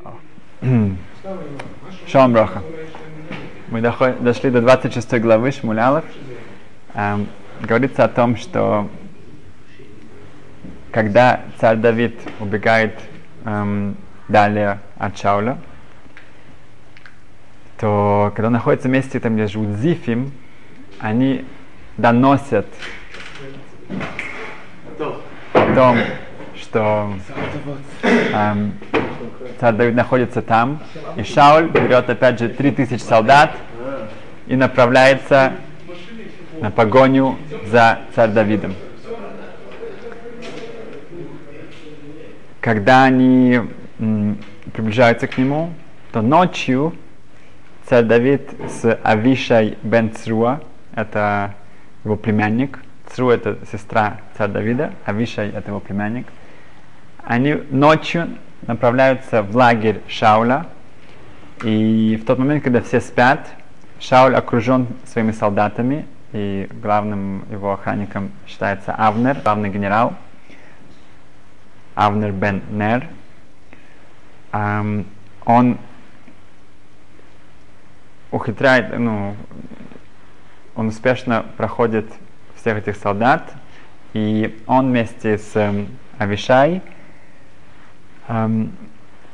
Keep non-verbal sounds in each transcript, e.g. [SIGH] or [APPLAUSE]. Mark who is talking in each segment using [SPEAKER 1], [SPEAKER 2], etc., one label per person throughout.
[SPEAKER 1] [CLEARS THROAT] Шалом Броха. Мы дошли до 26 главы Шмулялов. Эм, говорится о том, что когда царь Давид убегает эм, далее от Шауля, то когда он находится вместе, там, где живут Зифим, они доносят о том, что эм, царь Давид находится там, и Шауль берет опять же 3000 солдат и направляется на погоню за царь Давидом. Когда они приближаются к нему, то ночью царь Давид с Авишай бен Цруа, это его племянник, Цру это сестра царя Давида, Авишай это его племянник, они ночью направляются в лагерь Шауля, и в тот момент, когда все спят, Шауль окружен своими солдатами, и главным его охранником считается Авнер, главный генерал, Авнер бен Нер. Ам, он ухитряет, ну, он успешно проходит всех этих солдат, и он вместе с эм, Авишай эм,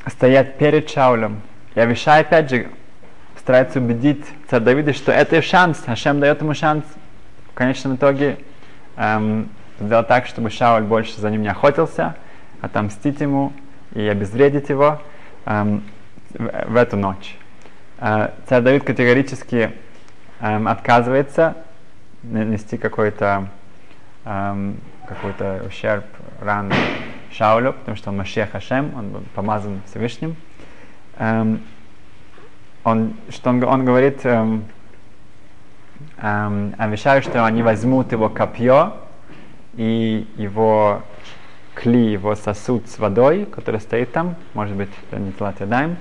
[SPEAKER 1] стоят перед Шаулем. И Авишай, опять же, старается убедить царя Давида, что это шанс, Хашем дает ему шанс в конечном итоге эм, сделать так, чтобы Шауль больше за ним не охотился, отомстить ему и обезвредить его эм, в, в эту ночь. Э, царь Давид категорически эм, отказывается нанести какой-то эм, какой-то ущерб, ран Шаулю, потому что он Машех Хашем, он был помазан Всевышним. Эм, он, что он, он говорит эм, эм, Авишаю, что они возьмут его копье и его кли, его сосуд с водой, который стоит там, может быть, не Ядаем,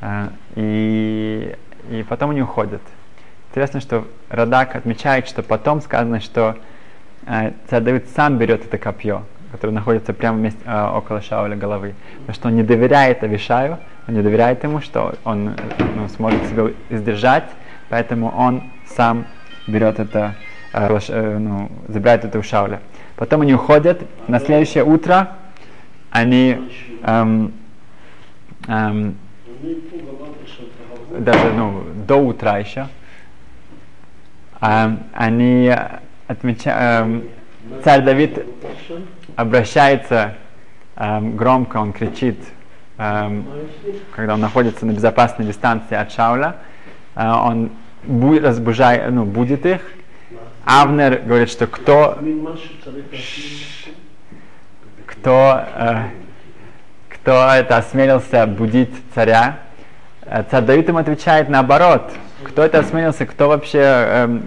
[SPEAKER 1] э, и, и потом они уходят. Интересно, что Радак отмечает, что потом сказано, что э, царь Давид сам берет это копье, которое находится прямо вместе, э, около Шауля головы. Потому что он не доверяет Авишаю, он не доверяет ему, что он ну, сможет себя сдержать, поэтому он сам берет это, э, э, ну, забирает это у Шауля. Потом они уходят, на следующее утро они эм, эм, даже ну, до утра еще, эм, они отмечают, эм, царь Давид обращается эм, громко, он кричит, эм, когда он находится на безопасной дистанции от Шауля, э, он бу- разбужает, ну, будет их. Авнер говорит, что кто, кто, э, кто это осмелился будить царя, Э, царь Давид ему отвечает наоборот. Кто это осмелился, кто вообще, эм,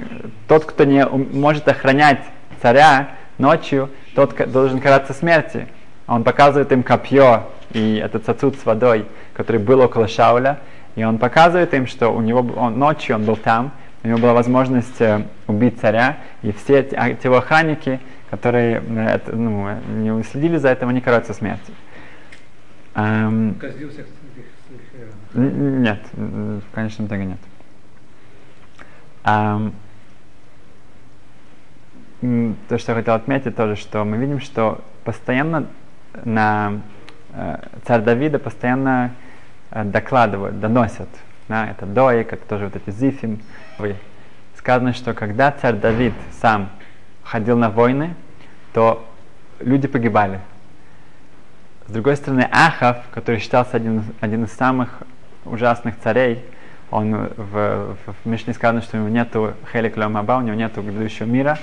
[SPEAKER 1] тот, кто не может охранять царя ночью, тот должен караться смерти. Он показывает им копье и этот сосуд с водой, который был около Шауля, и он показывает им, что у него он, ночью он был там, у него была возможность э, убить царя, и все эти, а, те его охранники, которые э, ну, не следили за этим, они караются смертью. Эм,
[SPEAKER 2] э,
[SPEAKER 1] Нет, в конечном итоге нет. Ам, м, то, что я хотел отметить тоже, что мы видим, что постоянно на э, царь Давида постоянно э, докладывают, доносят. Да, это Доик, это тоже вот эти Зифим. Сказано, что когда царь Давид сам ходил на войны, то люди погибали. С другой стороны, Ахав, который считался один, один из самых ужасных царей, он в, в, в Мишне сказано, что у него нету Хелик Ломаба, у него нету грядущего мира,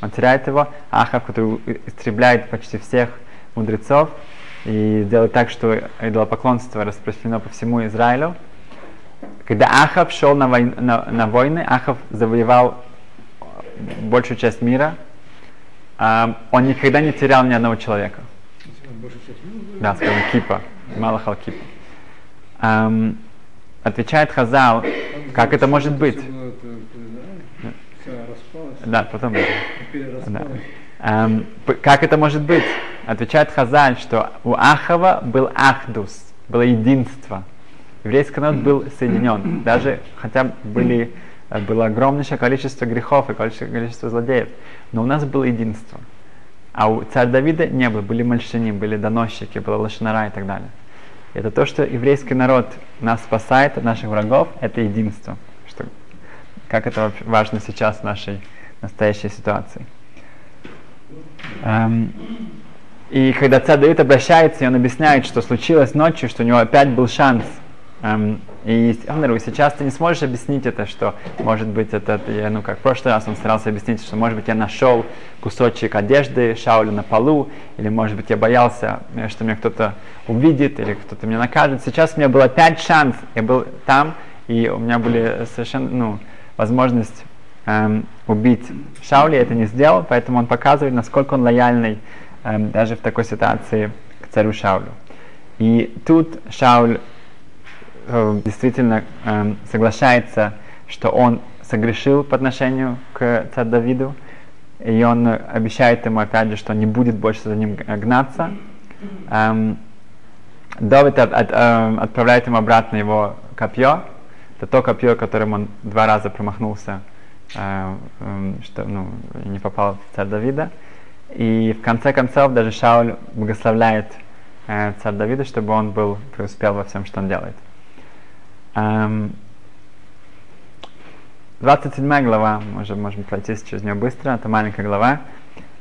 [SPEAKER 1] он теряет его. Ахав, который истребляет почти всех мудрецов и делает так, что идолопоклонство распространено по всему Израилю. Когда Ахав шел на, войн, на, на войны, Ахав завоевал большую часть мира, а, он никогда не терял ни одного человека. Да, скажем, кипа. Малахал кипа. Ам, отвечает Хазал, как это может быть?
[SPEAKER 2] Да,
[SPEAKER 1] потом. Да. п- как это может быть? Отвечает Хазаль, что у Ахава был Ахдус. было единство. Еврейский народ был соединен. Даже хотя были, было огромнейшее количество грехов и количество, злодеев. Но у нас было единство. А у царя Давида не было. Были мальчини, были доносчики, была лошнара и так далее. Это то, что еврейский народ нас спасает от наших врагов, это единство. Что, как это важно сейчас в нашей настоящей ситуации. Эм, и когда царь Давид обращается, и он объясняет, что случилось ночью, что у него опять был шанс. Эм, и он говорит, сейчас ты не сможешь объяснить это, что, может быть, это, я, ну, как в прошлый раз он старался объяснить, что, может быть, я нашел кусочек одежды Шауля на полу, или, может быть, я боялся, э, что меня кто-то увидит, или кто-то меня накажет. Сейчас у меня было пять шанс, я был там, и у меня были совершенно, ну, возможность эм, убить Шауля, я это не сделал, поэтому он показывает, насколько он лояльный эм, даже в такой ситуации к царю Шаулю. И тут Шауль э, действительно э, соглашается, что он согрешил по отношению к царю Давиду, и он обещает ему опять же, что не будет больше за ним гнаться. Эм, Давид от, от, э, отправляет ему обратно его копье, это то копье, которым он два раза промахнулся, э, э, что ну, не попал в царь Давида. И в конце концов даже Шауль благословляет э, царь Давида, чтобы он был преуспел во всем, что он делает. Эм, 27 глава, мы уже можем пройти через нее быстро, это маленькая глава.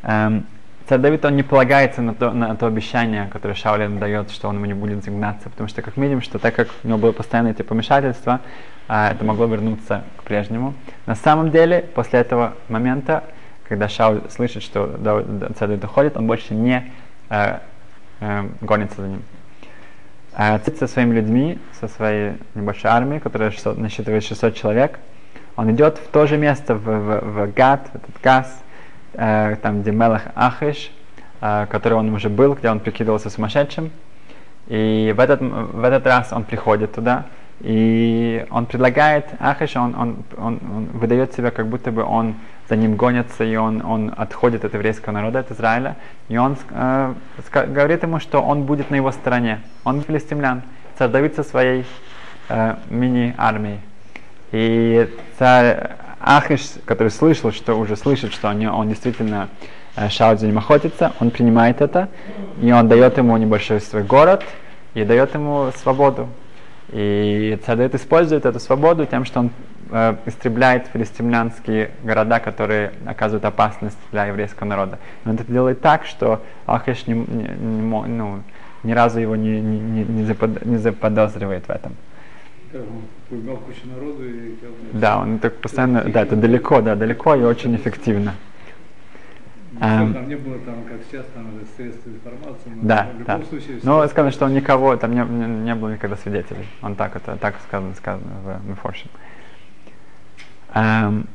[SPEAKER 1] Эм, царь Давид, он не полагается на то, на то обещание, которое Шауль ему дает, что он ему не будет загнаться, потому что, как видим, что так как у него было постоянно эти помешательства, это могло вернуться к прежнему. На самом деле, после этого момента, когда Шауль слышит, что царь Давид уходит, он больше не э, э, гонится за ним. А со своими людьми, со своей небольшой армией, которая 600, насчитывает 600 человек, он идет в то же место, в, в, в Гад, в этот Газ, э, там, где Мелах Ахиш, э, который он уже был, где он прикидывался сумасшедшим. И в этот, в этот раз он приходит туда, и он предлагает Ахиш, он, он, он, он выдает себя, как будто бы он за ним гонится, и он, он отходит от еврейского народа, от Израиля. И он э, говорит ему, что он будет на его стороне. Он филистимлян. Царь Давид своей э, мини-армией. И царь Ахиш, который слышал, что уже слышит, что он, он действительно э, Шауль за ним охотится, он принимает это, и он дает ему небольшой свой город, и дает ему свободу. И Давид использует эту свободу тем, что он э, истребляет филистимлянские города, которые оказывают опасность для еврейского народа. Но он это делает так, что Ахиш не, не, не, ну, ни разу его не, не, не, не, не заподозривает в этом. Да, он так постоянно, да, это далеко, да, далеко и очень эффективно.
[SPEAKER 2] Um, там не было там, как сейчас, там средств информации, но
[SPEAKER 1] да,
[SPEAKER 2] в любом
[SPEAKER 1] да.
[SPEAKER 2] случае...
[SPEAKER 1] Ну, сказано, что он никого, там не, не, не было никогда свидетелей. Он так это, так сказано, сказано в Мефоршем. Um,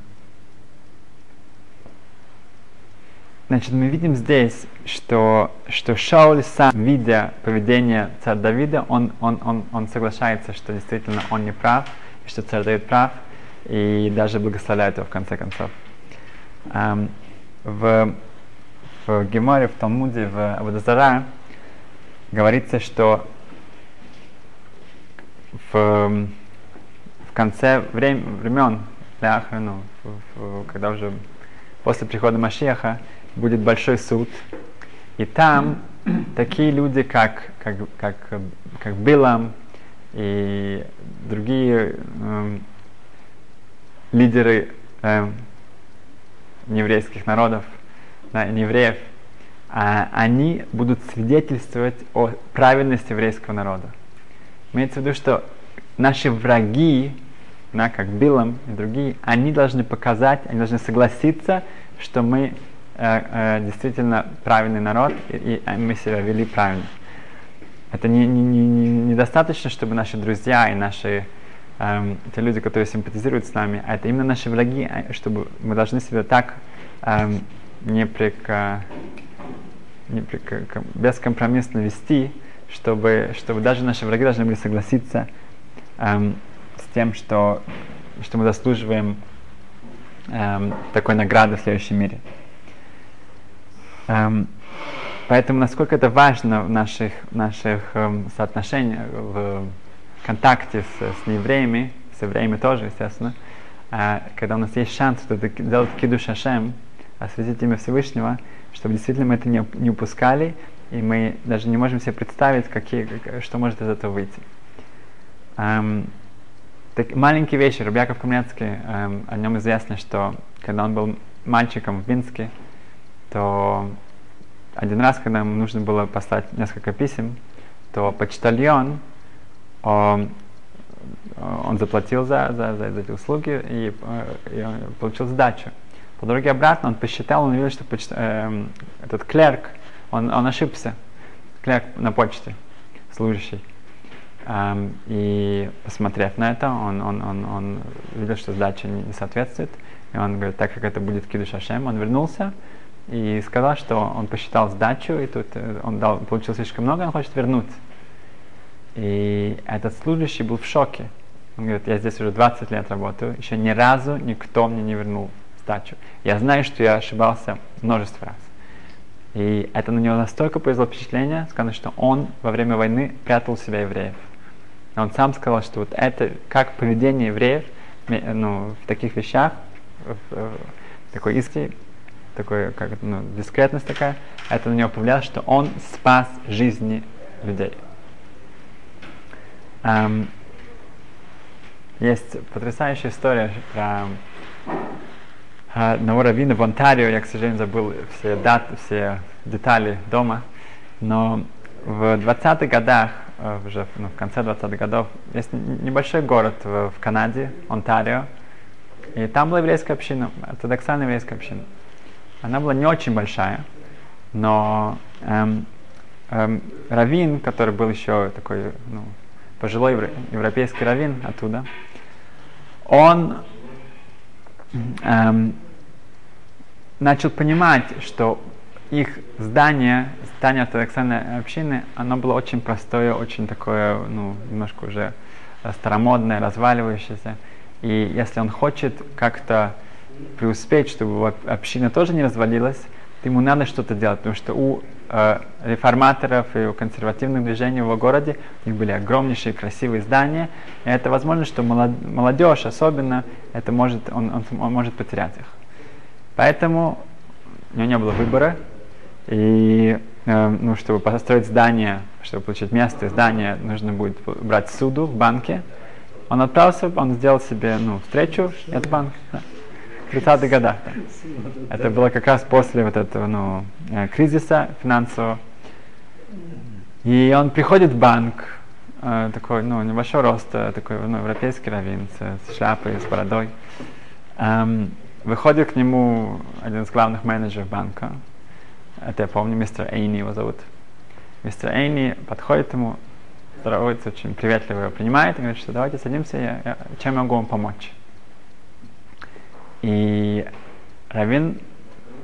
[SPEAKER 1] значит, мы видим здесь, что, что Шауль сам, видя поведение царя Давида, он, он, он, он соглашается, что действительно он не прав, и что царь Давид прав, и даже благословляет его в конце концов. Um, в в Геморе, в Талмуде, в Абудазара говорится, что в, в конце врем, времен, ну, в, в, когда уже после прихода Машеха будет большой суд, и там [CLEARS THROAT] такие люди, как, как, как, как Билам и другие э, лидеры э, еврейских народов, да, евреев, а, они будут свидетельствовать о правильности еврейского народа. Имеется в виду, что наши враги, да, как Билам и другие, они должны показать, они должны согласиться, что мы э, э, действительно правильный народ и, и э, мы себя вели правильно. Это не, не, не, не, недостаточно, чтобы наши друзья и наши эм, те люди, которые симпатизируют с нами, а это именно наши враги, а, чтобы мы должны себя так эм, непрека, непрека, бескомпромиссно вести, чтобы, чтобы даже наши враги должны были согласиться эм, с тем, что, что мы заслуживаем эм, такой награды в следующем мире. Эм, Поэтому насколько это важно в наших, наших эм, соотношениях, в контакте с, с неевреями, с евреями тоже, естественно, э, когда у нас есть шанс сделать киду шашем, осветить имя Всевышнего, чтобы действительно мы это не, не упускали, и мы даже не можем себе представить, какие, что может из этого выйти. Эм, так, маленькие вещи. Рубяков Камнецкий, эм, о нем известно, что когда он был мальчиком в Минске, то один раз, когда ему нужно было послать несколько писем, то почтальон, он, он заплатил за, за, за эти услуги и, э, и он получил сдачу. По дороге обратно он посчитал, он увидел, что почт, э, этот клерк, он, он ошибся, клерк на почте, служащий. Um, и посмотрев на это, он, он, он, он видел, что сдача не, не соответствует. И он говорит, так как это будет кидуш Ашем, он вернулся и сказал, что он посчитал сдачу, и тут э, он дал, получил слишком много, он хочет вернуть. И этот служащий был в шоке. Он говорит, я здесь уже 20 лет работаю, еще ни разу никто мне не вернул сдачу. Я знаю, что я ошибался множество раз. И это на него настолько произвело впечатление, сказано, что он во время войны прятал себя евреев. Он сам сказал, что вот это, как поведение евреев ну, в таких вещах, в, в такой иски, такой, как ну, дискретность такая, это на него повлияло, что он спас жизни людей. Um, есть потрясающая история про uh, одного раввина в Онтарио, я, к сожалению, забыл все даты, все детали дома, но в 20-х годах Э, уже ну, в конце 20-х годов. Есть небольшой город в, в Канаде, Онтарио, и там была еврейская община, ортодоксальная еврейская община. Она была не очень большая, но эм, эм, раввин, который был еще такой ну, пожилой европейский раввин оттуда, он эм, начал понимать, что их здание, здание ортодоксальной общины, оно было очень простое, очень такое, ну, немножко уже старомодное, разваливающееся. И если он хочет как-то преуспеть, чтобы община тоже не развалилась, ему надо что-то делать, потому что у э, реформаторов и у консервативных движений в городе у них были огромнейшие красивые здания, и это возможно, что молод, молодежь особенно, это может, он, он, он может потерять их. Поэтому у него не было выбора, и э, ну, чтобы построить здание, чтобы получить место, здание, нужно будет брать суду в банке. Он отправился, он сделал себе ну, встречу, это банк, да, 30-х годах. Да. Это было как раз после вот этого ну, э, кризиса финансового. И он приходит в банк, э, такой, ну, небольшого роста, такой, ну, европейский раввин с, с шляпой, с бородой. Эм, выходит к нему один из главных менеджеров банка, это я помню, мистер Эйни его зовут. Мистер Эйни подходит ему, здоровается, очень приветливо его принимает и говорит, что давайте садимся, я, я, чем я могу вам помочь. И Равин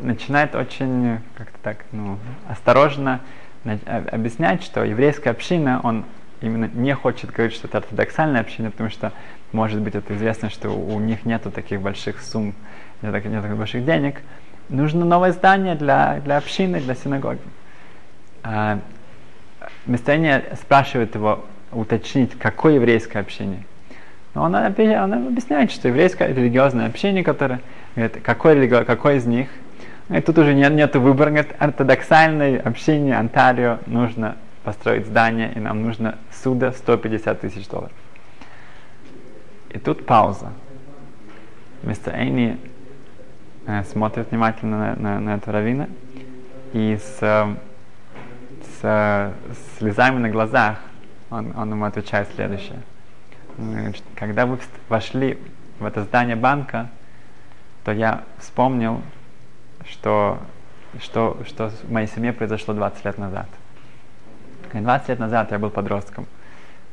[SPEAKER 1] начинает очень как-то так, ну, осторожно объяснять, что еврейская община, он именно не хочет говорить, что это ортодоксальная община, потому что, может быть, это известно, что у них нету таких больших сумм, нет таких больших денег, нужно новое здание для, для общины, для синагоги. А, Местоение спрашивает его уточнить, какое еврейское общение. Но он, он объясняет, что еврейское религиозное общение, которое, говорит, какое, религи... какое из них. И тут уже нет, нет выбора, говорит, ортодоксальное общение Онтарио нужно построить здание, и нам нужно суда 150 тысяч долларов. И тут пауза. Мистер Эйни э, смотрит внимательно на, на, на этого равина и с, э, с э, слезами на глазах он, он ему отвечает следующее. Говорит, когда вы вошли в это здание банка, то я вспомнил, что, что, что в моей семье произошло 20 лет назад. 20 лет назад я был подростком.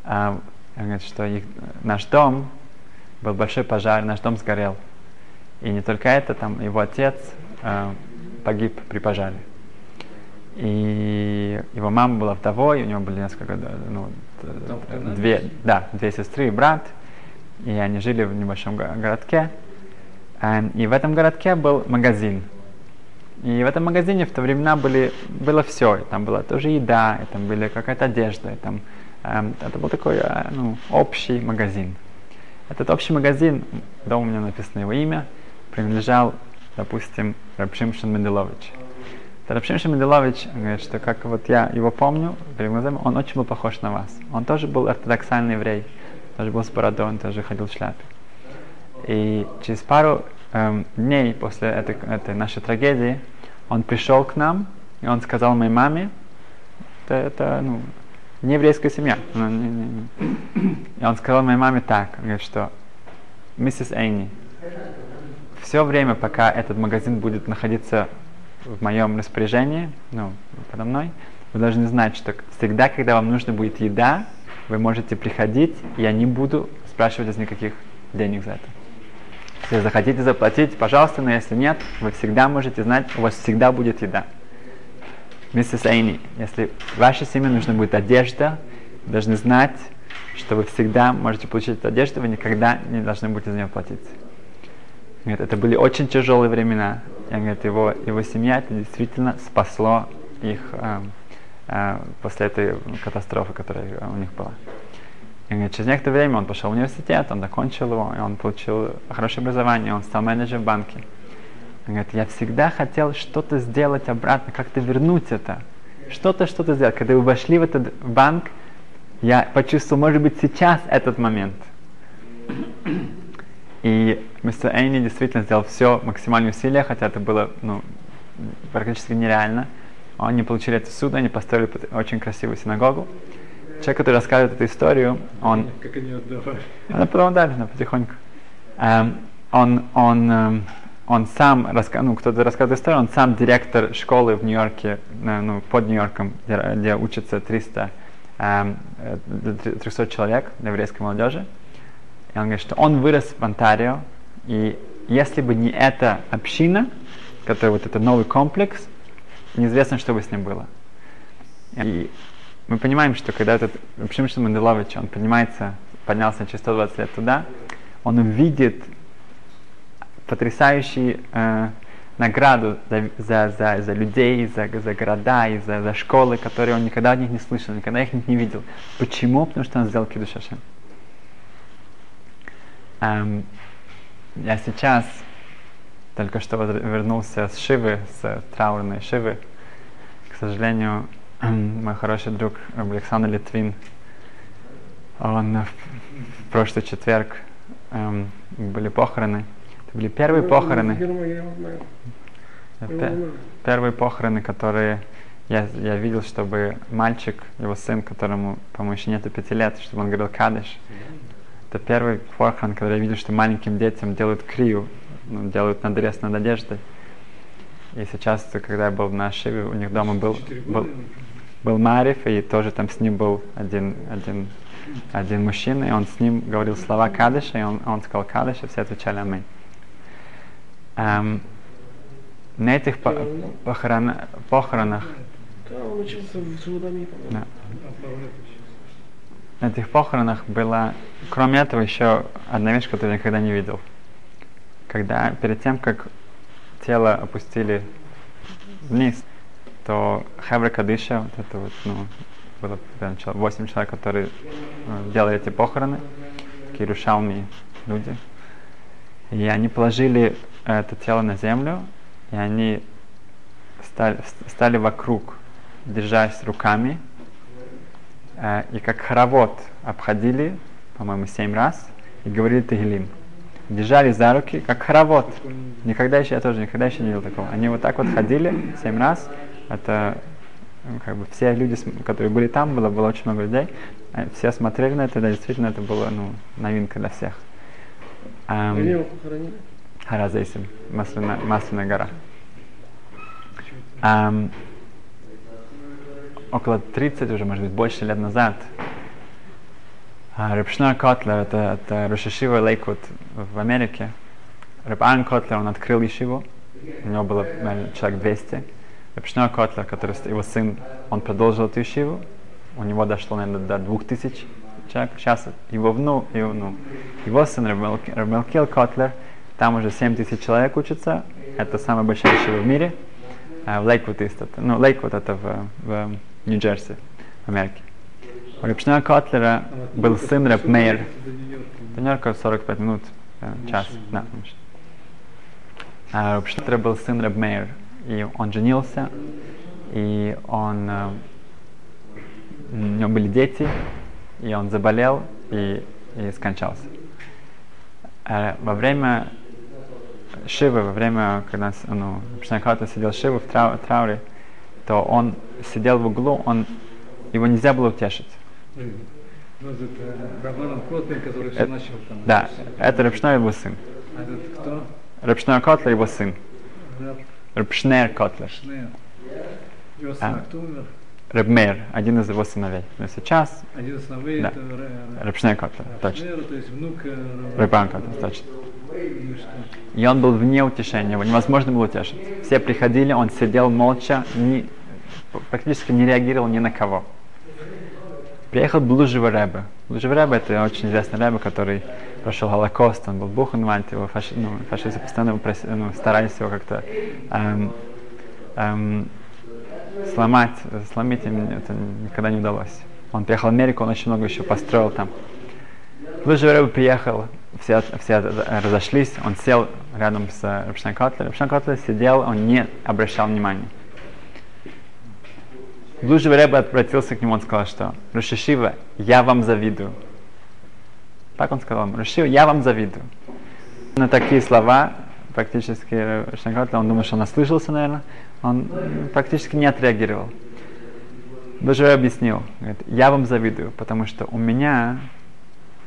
[SPEAKER 1] А, говорит, что их, наш дом был большой пожар, наш дом сгорел. И не только это, там его отец э, погиб при пожаре. И его мама была вдовой, у него были несколько, ну, две, да, две сестры и брат, и они жили в небольшом городке. Э, и в этом городке был магазин. И в этом магазине в то времена были, было все. Там была тоже еда, и там была какая-то одежда. И там, эм, это был такой э, ну, общий магазин. Этот общий магазин, дома у меня написано его имя, принадлежал, допустим, Рабшимшин Менделович. Рабшимшин Менделович говорит, что как вот я его помню, он очень был похож на вас. Он тоже был ортодоксальный еврей, тоже был с бородой, он тоже ходил в шляпе. И через пару эм, дней после этой, этой нашей трагедии он пришел к нам, и он сказал моей маме, это, это ну, не еврейская семья. Ну, не, не, не. И он сказал моей маме так, говорит, что миссис Эйни, все время, пока этот магазин будет находиться в моем распоряжении, ну, подо мной, вы должны знать, что всегда, когда вам нужна будет еда, вы можете приходить, я не буду спрашивать из никаких денег за это. Если захотите заплатить, пожалуйста, но если нет, вы всегда можете знать, у вас всегда будет еда. Миссис Эйни, если вашей семье нужна будет одежда, вы должны знать, что вы всегда можете получить эту одежду, вы никогда не должны будете за нее платить. Говорит, это были очень тяжелые времена. И говорит, его, его семья это действительно спасло их э, э, после этой катастрофы, которая у них была. И говорит, через некоторое время он пошел в университет, он закончил его, и он получил хорошее образование, он стал менеджером в банке. Он говорит, я всегда хотел что-то сделать обратно, как-то вернуть это. Что-то, что-то сделать. Когда вы вошли в этот банк, я почувствовал, может быть, сейчас этот момент. И мистер Эйни действительно сделал все максимальные усилия, хотя это было ну, практически нереально. Они получили это суд, они построили очень красивую синагогу человек, который рассказывает эту историю, он...
[SPEAKER 2] Как они отдавали?
[SPEAKER 1] Она потом дали, да, потихоньку. Эм, он, он, эм, он сам, раска... ну, кто-то рассказывает историю, он сам директор школы в Нью-Йорке, э, ну, под Нью-Йорком, где, где учатся 300, эм, 300 человек еврейской молодежи. И он говорит, что он вырос в Онтарио, и если бы не эта община, которая вот это новый комплекс, неизвестно, что бы с ним было. И мы понимаем, что когда этот Пшимшин Манделович, он поднимается, поднялся через 120 лет туда, он увидит потрясающую э, награду за, за, за, за людей, за, за города и за, за школы, которые он никогда от них не слышал, никогда их не видел. Почему? Потому что он сделал Кидуш Ашем. Эм, я сейчас только что вернулся с Шивы, с траурной Шивы. К сожалению, мой хороший друг Александр Литвин, он в прошлый четверг эм, были похороны. Это были первые похороны. Первые похороны, которые я, я видел, чтобы мальчик, его сын, которому, по-моему, еще нету пяти лет, чтобы он говорил кадыш. Это первый похорон, когда я видел, что маленьким детям делают крию, ну, делают надрез над одеждой. И сейчас, когда я был на Шиве, у них дома был, был, был Мариф, и тоже там с ним был один, один, один мужчина, и он с ним говорил слова Кадыша, и он, он сказал Кадыш, и все отвечали Аминь. Эм, на этих по похорон, похоронах да. На этих похоронах была, кроме этого, еще одна вещь, которую я никогда не видел. Когда перед тем, как тело опустили вниз, то Хевра Кадыша, вот это вот, ну, было 8 человек, которые э, делали эти похороны, такие рушалми люди. И они положили это тело на землю, и они стали, стали вокруг, держась руками, э, и как хоровод обходили, по-моему, семь раз, и говорили Тагилим. Держали за руки, как хоровод. Никогда еще, я тоже никогда еще не видел такого. Они вот так вот ходили семь раз, это ну, как бы все люди, которые были там, было, было очень много людей, а все смотрели на это, да, действительно это было ну, новинка для всех.
[SPEAKER 3] Похоронили?
[SPEAKER 1] Харазейсим, Масляная, Масляная гора. Um, около 30 уже, может быть, больше лет назад, Рав Шнеур Котлер, это, это Рош-ешива Лейквуд в Америке. Рав Аарон Котлер, он открыл ешиву, у него было наверное, человек 200. Рав Шнеур Котлер, который его сын, он продолжил эту ешиву, у него дошло, наверное, до двух тысяч человек. Сейчас его внук, его, ну, его сын Рав Малкиэль Котлер, там уже семь тысяч человек учатся, это самая большая ишива в мире. в Лейквуд есть это, ну, Лейквуд это в, в Нью-Джерси, в Америке. У Репшнера Котлера был сын Рэп Мейер. До Нью-Йорка 45 минут, час, да. А Репшнера был сын Рэп Мейер, и он женился, и он, у него были дети, и он заболел и, и скончался. Во время Шивы, во время, когда ну, Шнаката сидел Шивы в трау, трауре, то он сидел в углу, он, его нельзя было утешить.
[SPEAKER 2] Ну, это который все начал там.
[SPEAKER 1] Да, это Рапшной его сын.
[SPEAKER 2] А кто?
[SPEAKER 1] Рапшной Котлер его сын. Рапшнер Котлер.
[SPEAKER 2] Его сын, а кто умер?
[SPEAKER 1] Рабмейр, один из его сыновей. Но сейчас
[SPEAKER 2] Один из сыновей
[SPEAKER 1] Да.
[SPEAKER 2] это Ра- Ра-
[SPEAKER 1] Рав Шнеур Котлер, точно.
[SPEAKER 2] То есть внук э, Ра-
[SPEAKER 1] Рав Аарон Котлер, точно.
[SPEAKER 2] Ну и
[SPEAKER 1] он был вне утешения, его невозможно было утешить. Все приходили, он сидел молча, ни- практически не реагировал ни на кого. Приехал Блужевер Ребе. Блужевер Ребе это очень известный Ребе, который прошел Холокост, он был Бухенвальд, его фаши, ну, фашисты постоянно его проси- ну, старались его как-то эм, эм, сломать, сломить им это никогда не удалось. Он приехал в Америку, он очень много еще построил там. Блужевер Ребе приехал, все, все разошлись, он сел рядом с Рав Шнеур Котлер. Рав Шнеур Котлер сидел, он не обращал внимания. Блужевер Ребе обратился к нему, он сказал, что Рош-ешива, я вам завидую. Так он сказал Рош-ешива, я вам завидую. На такие слова практически Шнеур Котлер, он думал, что он ослышался, наверное, он практически не отреагировал. Блужевый объяснил, говорит, я вам завидую, потому что у меня,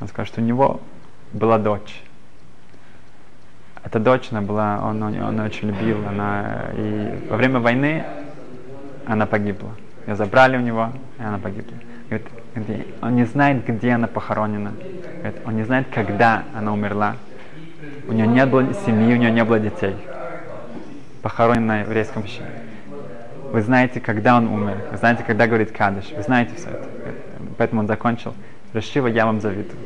[SPEAKER 1] он сказал, что у него была дочь. Эта дочь, она была, он, он, он очень любил, она, и во время войны она погибла. Ее забрали у него, и она погибла. Говорит, он не знает, где она похоронена. Говорит, он не знает, когда она умерла. У нее не было семьи, у нее не было детей. Похоронена на еврейском щите. Вы знаете, когда он умер. Вы знаете, когда говорит Кадыш. Вы знаете все это. Поэтому он закончил. Решива, я вам завидую.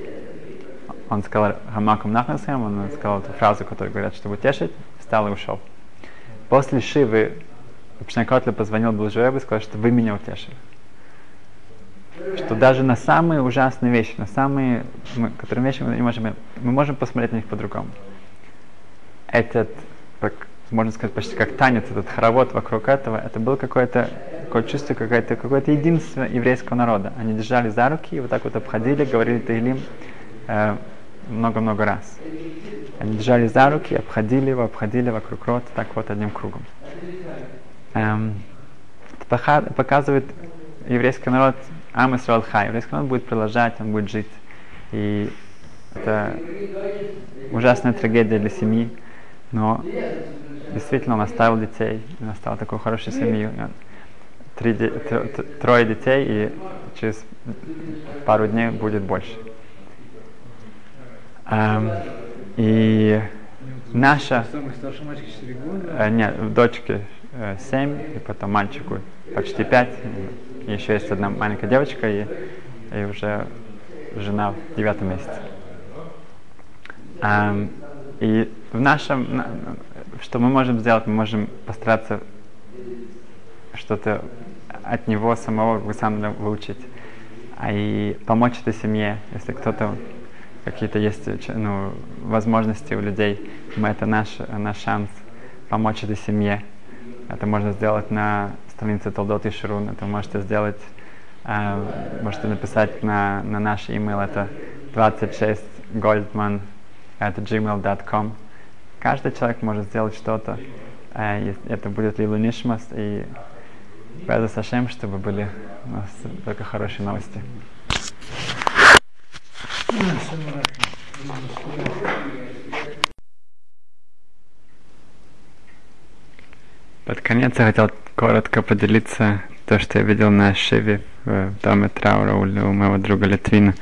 [SPEAKER 1] Он сказал Хамаком Нахнасхем, он сказал эту фразу, которую говорят, чтобы утешить, встал и ушел. После Шивы Пшнакотля позвонил Блажуэбу и сказал, что вы меня утешили. Что даже на самые ужасные вещи, на самые, мы, которые вещи мы не можем, мы можем посмотреть на них по-другому. Этот, как, можно сказать, почти как танец, этот хоровод вокруг этого, это было какое-то такое чувство, какое-то, какое-то единство еврейского народа. Они держали за руки и вот так вот обходили, говорили Таилим э, много-много раз. Они держали за руки, обходили его, обходили вокруг рота, так вот одним кругом. Эм, показывает еврейский народ, Ам Исраэл Хай. Еврейский народ будет продолжать, он будет жить. И это ужасная трагедия для семьи, но действительно он оставил детей, он оставил такую хорошую семью. Три, де- трое детей, и через пару дней будет больше. Эм, и наша,
[SPEAKER 2] Самый старший мальчик 4 года.
[SPEAKER 1] э, нет, дочке 7, и потом мальчику почти 5. И еще есть одна маленькая девочка, и, и уже жена в девятом месяце. Эм, и в нашем, на- что мы можем сделать, мы можем постараться что-то от него самого Александра выучить, а и помочь этой семье, если кто-то какие-то есть э, ну, возможности у людей, мы это наш, наш шанс помочь этой семье. Это можно сделать на странице Толдот и Ширун, это можете сделать, э, можете написать на, на наш email, это 26 goldman at gmail.com. Каждый человек может сделать что-то, э, это будет Лилу Нишмас, и Беза Сашем, чтобы были у нас только хорошие новости. Конец я хотел коротко поделиться то, что я видел на Шиве в доме траура у, моего друга Литвина.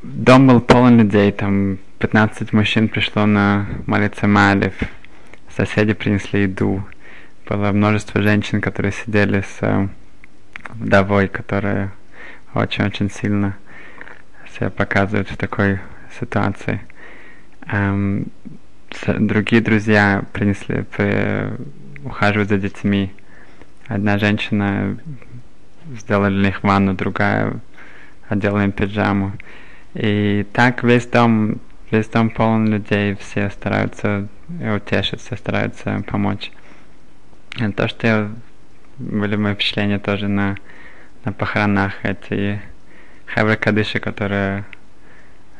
[SPEAKER 1] Дом был полон людей, там 15 мужчин пришло на молиться Малев. Соседи принесли еду. Было множество женщин, которые сидели с э, вдовой, которая очень-очень сильно себя показывает в такой ситуации. Эм, другие друзья принесли, при- ухаживают за детьми. Одна женщина сделала для них ванну, другая одела им пиджаму. И так весь дом, весь дом полон людей, все стараются утешить, стараются помочь. И то, что я, были мои впечатления тоже на, на похоронах, эти хевры кадыши, которые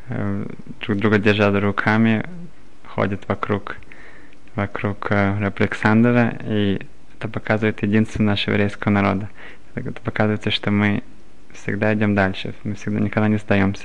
[SPEAKER 1] э, друг друга держат руками, ходит вокруг, вокруг э, Александра, и это показывает единство нашего еврейского народа. Это показывает, что мы всегда идем дальше, мы всегда никогда не сдаемся.